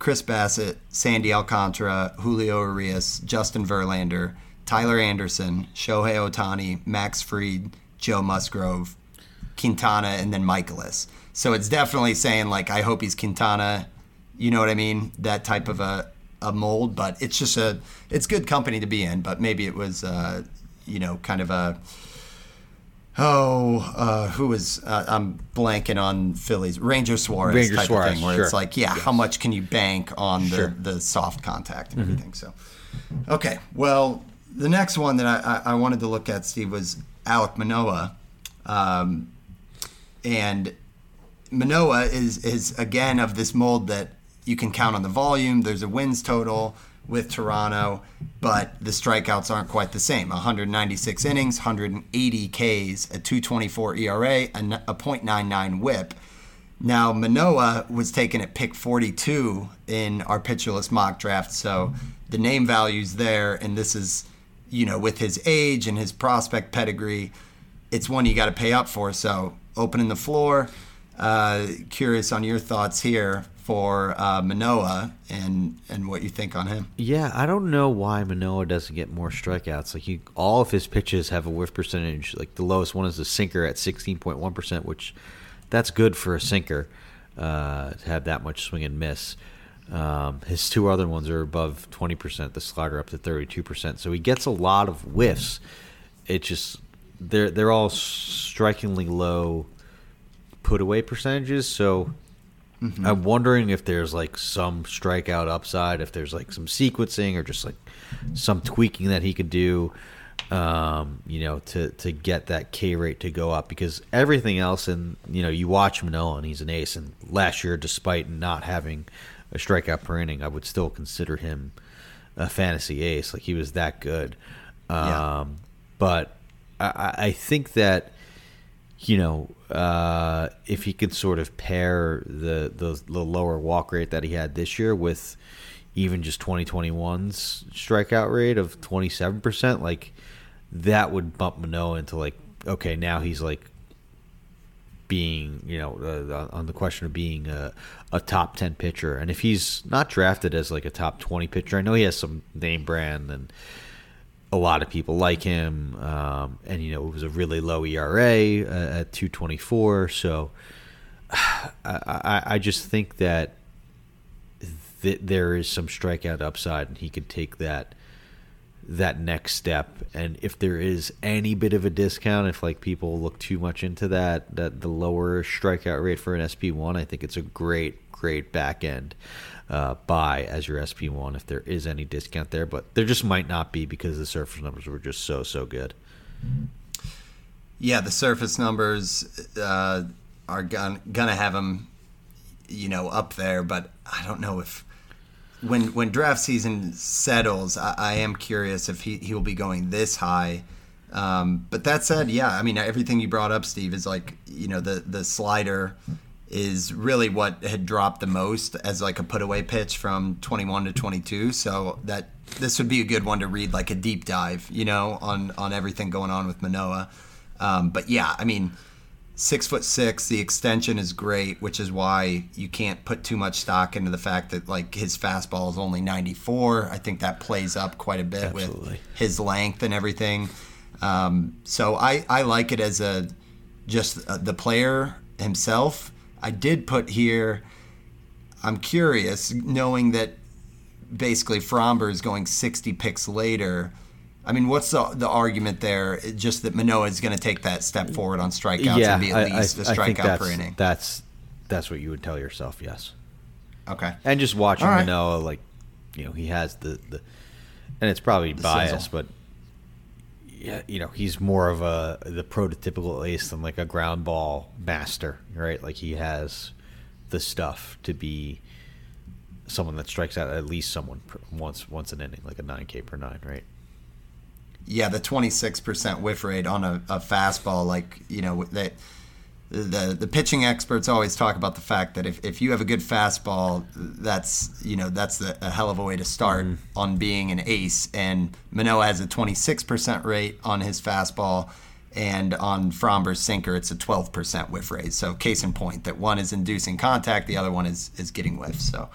Chris Bassitt, Sandy Alcantara, Julio Urias, Justin Verlander, Tyler Anderson, Shohei Ohtani, Max Fried, Joe Musgrove, Quintana, and then Mikolas. So it's definitely saying like I hope he's Quintana. You know what I mean? That type of a, a mold, but it's just a it's good company to be in. But maybe it was uh, you know kind of a oh, uh, who was uh, I'm blanking on Phillies Ranger Suarez Ranger type Suarez, of thing, where sure. it's like, yeah, yes. how much can you bank on the Sure. the soft contact and everything? So, okay, well, the next one that I, I, I wanted to look at, Steve, was Alek Manoah, um, and Manoah is is again of this mold that you can count on the volume. There's a wins total with Toronto, but the strikeouts aren't quite the same. 196 innings, 180 Ks, a 224 ERA, a .99 WHIP. Now Manoah was taken at pick 42 in our Pitcher List mock draft, so the name value's there, and this is, you know, with his age and his prospect pedigree, it's one you got to pay up for. So opening the floor, uh, curious on your thoughts here for uh, Manoah and and what you think on him. Yeah, I don't know why Manoah doesn't get more strikeouts. Like he, all of his pitches have a whiff percentage. Like the lowest one is a sinker at sixteen point one percent, which that's good for a sinker uh, to have that much swing and miss. Um, his two other ones are above twenty percent. The slider up to thirty two percent. So he gets a lot of whiffs. It just they're they're all strikingly low put away percentages. So I'm wondering if there's like some strikeout upside, if there's like some sequencing or just like some tweaking that he could do, um, you know, to to get that K rate to go up. Because everything else, and you know, you watch Manoah and he's an ace. And last year, despite not having a strikeout per inning, I would still consider him a fantasy ace. Like he was that good. Um, Yeah. But I I think that you know, uh, if he could sort of pair the, the the lower walk rate that he had this year with even just 2021's strikeout rate of 27%, like that would bump Manoah into like, okay, now he's like being, you know, uh, on the question of being a, a top 10 pitcher. And if he's not drafted as like a top 20 pitcher, I know he has some name brand and a lot of people like him. Um, and, you know, it was a really low ERA uh, at 224. So I, I, I just think that th- there is some strikeout upside and he could take that that next step and if there is any bit of a discount if like people look too much into that that the lower strikeout rate for an sp1 i think it's a great great back end uh, buy as your sp1 if there is any discount there but there just might not be because the surface numbers were just so so good Yeah, the surface numbers uh, are gon- gonna have him, you know, up there. But I don't know if when when draft season settles, I, I am curious if he he will be going this high. Um, but that said, yeah, I mean everything you brought up, Steve, is like you know the the slider is really what had dropped the most as like a put away pitch from 21 to 22. So that this would be a good one to read like a deep dive, you know, on on everything going on with Manoah. Um, but yeah, I mean, six foot six. The extension is great, which is why you can't put too much stock into the fact that like his fastball is only 94. I think that plays up quite a bit Absolutely. with his length and everything. Um, so I I like it as a just uh, the player himself. I did put here. I'm curious, knowing that basically Framber is going 60 picks later. I mean, what's the, the argument there? It- Just that Manoah is going to take that step forward on strikeouts yeah and be at I, least I, a I think strikeout per inning. that's that's what you would tell yourself yes Okay. And just watching right. Manoah, like, you know, he has the, the and it's probably biased, sizzle. but yeah, you know, he's more of a the prototypical ace than like a ground ball master, right? Like he has the stuff to be someone that strikes out at least someone once once an inning, like a nine K per nine, right? Yeah, the 26% whiff rate on a, a fastball, like, you know, that the the pitching experts always talk about the fact that if, if you have a good fastball, that's you know that's the, a hell of a way to start on being an ace. And Manoah has a 26% rate on his fastball, and on Framber's sinker, it's a 12% whiff rate. So case in point that one is inducing contact, the other one is is getting whiffs. So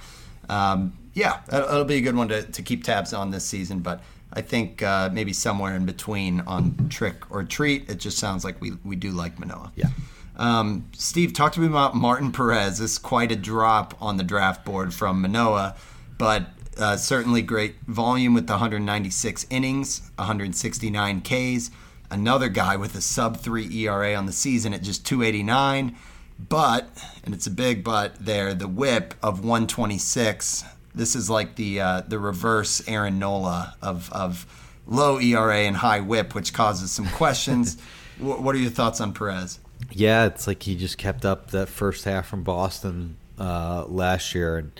um, yeah, it'll, it'll be a good one to, to keep tabs on this season, but. I think uh, maybe somewhere in between on trick or treat. It just sounds like we, we do like Manoah. Yeah. Um, Steve, talk to me about Martin Perez. This is quite a drop on the draft board from Manoah, but uh, certainly great volume with the 196 innings, 169 Ks. Another guy with a sub 3 ERA on the season at just 289. But, and it's a big but there, the whip of 126. This is like the uh, the reverse Aaron Nola of, of low ERA and high whip, which causes some questions. Wh- what are your thoughts on Perez? Yeah, it's like he just kept up that first half from Boston uh, last year, and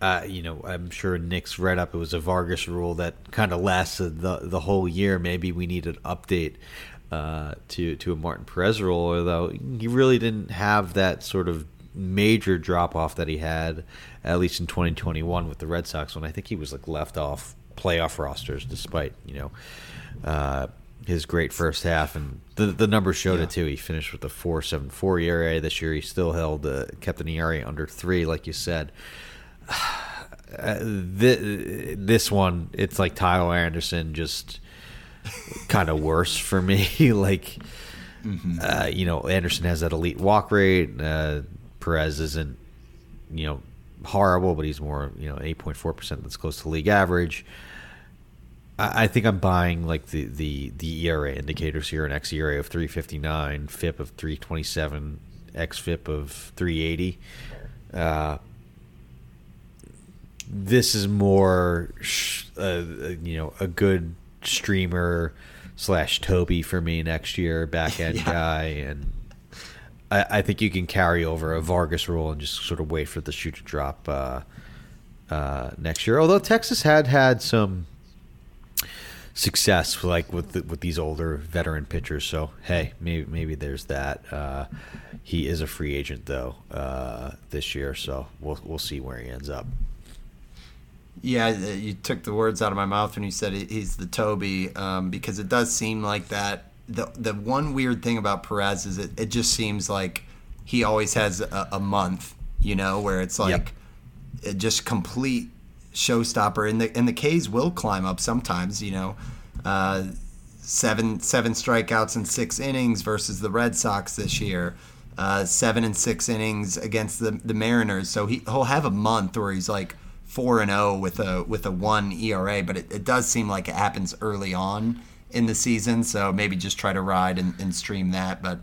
uh, you know I'm sure Nick's read up. It was a Vargas rule that kind of lasted the the whole year. Maybe we need an update uh, to to a Martin Perez rule, although he really didn't have that sort of major drop off that he had at least in 2021 with the Red Sox when I think he was like left off playoff rosters despite you know uh, his great first half and the the numbers showed Yeah. it too. He finished with a 4.74 ERA this year. He still held uh, kept an ERA under three, like you said. Uh, thi- this one, it's like Tyler Anderson, just kind of worse for me. like, uh, you know, Anderson has that elite walk rate. Uh, Perez isn't, you know, horrible, but he's more, you know, eight point four percent. That's close to league average. I I think I'm buying like the the the ERA indicators here, an X ERA of 359, FIP of 327, xFIP of 380. Uh, this is more, sh- uh, you know, a good streamer slash Toby for me next year, back end Yeah. guy, and I, I think you can carry over a Vargas rule and just sort of wait for the shoe to drop uh, uh, next year. Although Texas had had some success, like with the, with these older veteran pitchers, so hey, maybe maybe there's that. Uh, he is a free agent though uh, this year, so we'll we'll see where he ends up. Yeah, uh, you took the words out of my mouth when you said he's the Toby, um, because it does seem like that. The the one weird thing about Perez is it, it just seems like he always has a, a month, you know, where it's like Yep. it just complete showstopper. And the and the K's will climb up sometimes, you know. Uh, seven seven strikeouts in six innings versus the Red Sox this year. Uh, seven and six innings against the the Mariners. So he he'll have a month where he's like four and zero with a with a one ERA, but it, it does seem like it happens early on in the season. So maybe just try to ride and, and stream that. But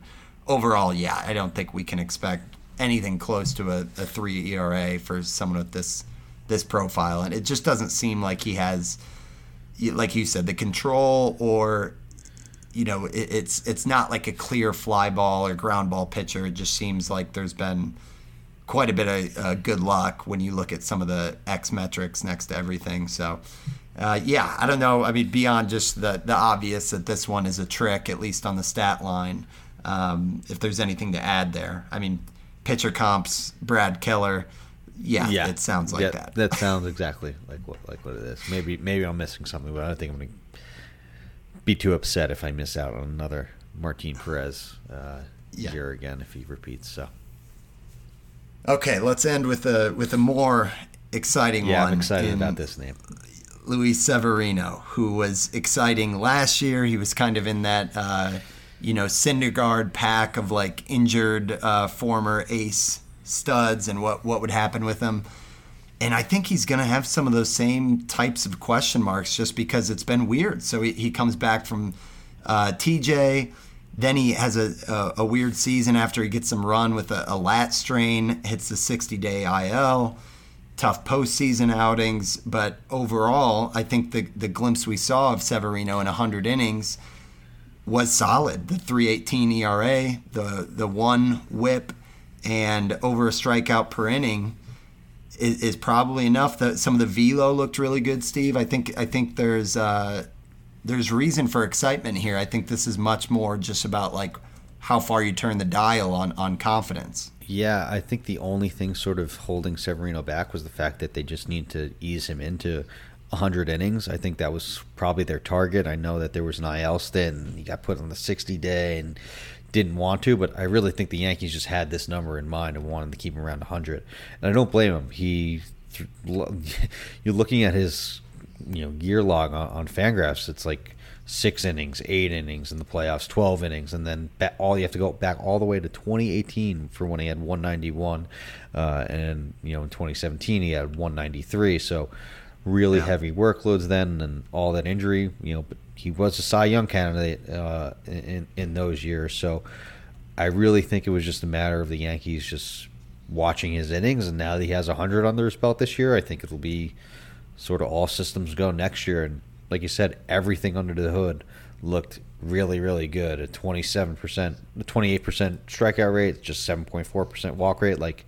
overall, yeah, I don't think we can expect anything close to a, a three ERA for someone with this this profile, and it just doesn't seem like he has like you said, the control or you know, it, it's it's not like a clear fly ball or ground ball pitcher. It just seems like there's been quite a bit of uh, good luck when you look at some of the X metrics next to everything. So, uh, yeah, I don't know. I mean, beyond just the the obvious that this one is a trick, at least on the stat line. Um, if there's anything to add there, I mean, pitcher comps, Brad Keller. Yeah, it sounds like Yeah, that. That sounds exactly like what like what it is. Maybe maybe I'm missing something, but I don't think I'm going to be too upset if I miss out on another Martin Perez uh, Yeah. year again if he repeats. So Okay, let's end with a with a more exciting yeah, one. I'm excited about this name. Luis Severino, who was exciting last year. He was kind of in that, uh, you know, Syndergaard pack of like injured uh, former ace studs and what, what would happen with them. And I think he's going to have some of those same types of question marks just because it's been weird. So he, he comes back from uh, TJ. Then he has a, a, a weird season after he gets some run with a, a lat strain, hits the 60 day IL. tough postseason outings, but overall, I think the the glimpse we saw of Severino in 100 innings was solid. The 3.18 ERA, the the one WHIP, and over a strikeout per inning is, is probably enough. That some of the velo looked really good, Steve. I think I think there's uh, there's reason for excitement here. I think this is much more just about like how far you turn the dial on on confidence. Yeah, I think the only thing sort of holding Severino back was the fact that they just need to ease him into 100 innings. I think that was probably their target. I know that there was an IL stint and he got put on the 60 day and didn't want to, but I really think the Yankees just had this number in mind and wanted to keep him around 100. And I don't blame him. He, you're looking at his, you know, year log on, on Fangraphs. It's like six innings, eight innings in the playoffs, 12 innings, and then all you have to go back all the way to 2018 for when he had 191, uh, and you know in 2017 he had 193. So really yeah. heavy workloads then, and all that injury, you know, but he was a Cy Young candidate uh, in in those years. So I really think it was just a matter of the Yankees just watching his innings, and now that he has 100 under his belt this year, I think it'll be sort of all systems go next year and like you said, everything under the hood looked really, really good. A 27%, 28% strikeout rate, just 7.4% walk rate. Like,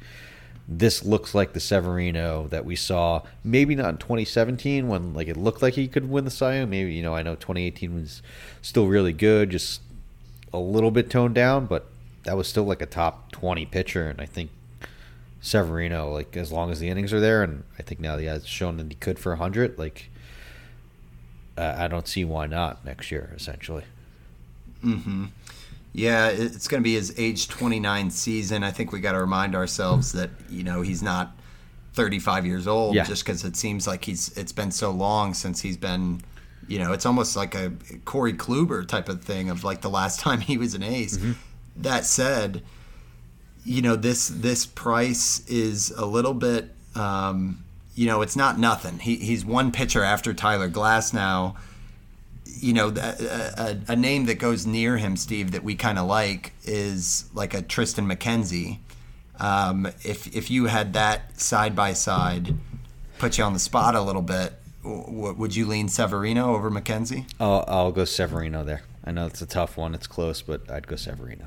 this looks like the Severino that we saw, maybe not in 2017 when like it looked like he could win the Cy Young. Maybe, you know, I know 2018 was still really good, just a little bit toned down, but that was still like a top 20 pitcher. And I think Severino, like, as long as the innings are there, and I think now he has shown that he could for 100, like, uh, I don't see why not next year, essentially. Mm-hmm. Yeah, it's going to be his age 29 season. I think we got to remind ourselves that you know he's not 35 years old yeah. just because it seems like he's it's been so long since he's been you know it's almost like a Corey Kluber type of thing of like the last time he was an ace. Mm-hmm. That said, you know this this price is a little bit um, you know, it's not nothing. He, he's one pitcher after Tyler Glasnow. You know, a, a, a name that goes near him, Steve, that we kind of like is like a Triston McKenzie. Um, if if you had that side by side, put you on the spot a little bit, w- would you lean Severino over McKenzie? Oh, I'll go Severino there. I know it's a tough one; it's close, but I'd go Severino.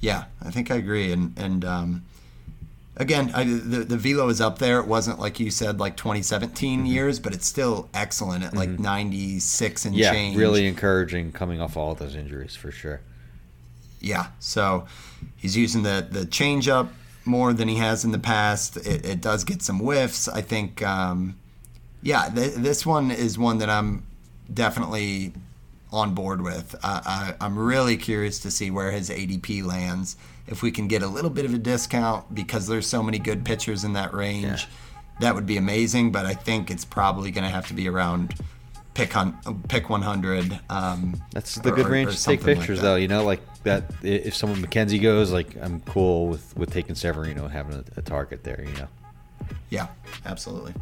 Yeah, I think I agree, and and um, again, I, the the velo is up there. It wasn't like you said like 2017 mm-hmm. years, but it's still excellent at like mm-hmm. 96 and yeah, change. really encouraging coming off all those injuries for sure. Yeah, so he's using the the change up more than he has in the past. It, it does get some whiffs. I think. Um, yeah, th- this one is one that I'm definitely on board with. I, I'm really curious to see where his ADP lands if we can get a little bit of a discount because there's so many good pitchers in that range, yeah. that would be amazing. But I think it's probably going to have to be around pick on pick 100. Um, That's the good range or to take pictures, like though. You know, like that. If someone McKenzie goes, like I'm cool with with taking Severino having a, a target there. You know. Yeah, absolutely.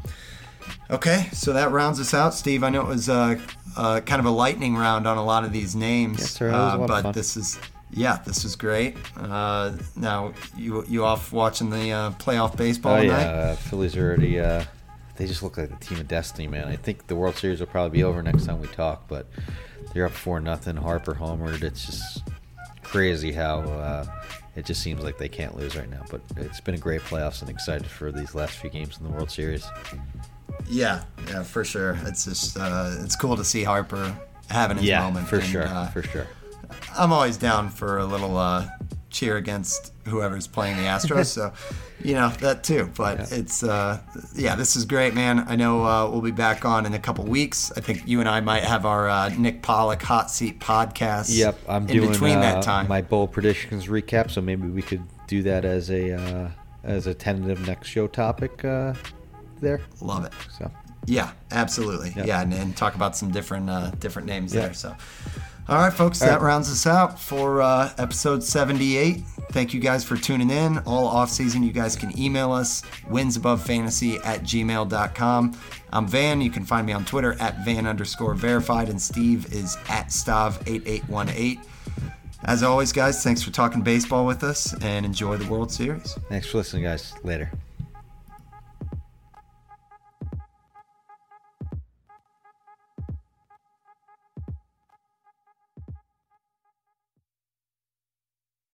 Okay, so that rounds us out, Steve. I know it was uh, uh, kind of a lightning round on a lot of these names, yes, sir. Uh, but this is yeah, this was great. Uh, now you you off watching the uh, playoff baseball oh, tonight? yeah, uh, Phillies are already. Uh, they just look like the team of destiny, man. I think the World Series will probably be over next time we talk, but they're up four nothing. Harper homered. It's just crazy how uh, it just seems like they can't lose right now. But it's been a great playoffs, and excited for these last few games in the World Series. Yeah, yeah, for sure. It's just uh, it's cool to see Harper having his yeah, moment. for and, sure, for sure. I'm always down for a little uh, cheer against whoever's playing the Astros. so, you know that too. But yeah. it's uh, yeah, this is great, man. I know uh, we'll be back on in a couple weeks. I think you and I might have our uh, Nick Pollack hot seat podcast. Yep, I'm in doing between that uh, time. my bowl predictions recap. So maybe we could do that as a uh, as a tentative next show topic. Uh, there, love it. So. Yeah, absolutely. Yep. Yeah, and, and, talk about some different different names yep. there. So. All right, folks, All that right. rounds us out for uh, episode 78. Thank you guys for tuning in. All off season, you guys can email us, winsabovefantasy at gmail.com. I'm Van. You can find me on Twitter at Van underscore verified, and Steve is at Stav8818. As always, guys, thanks for talking baseball with us and enjoy the World Series. Thanks for listening, guys. Later.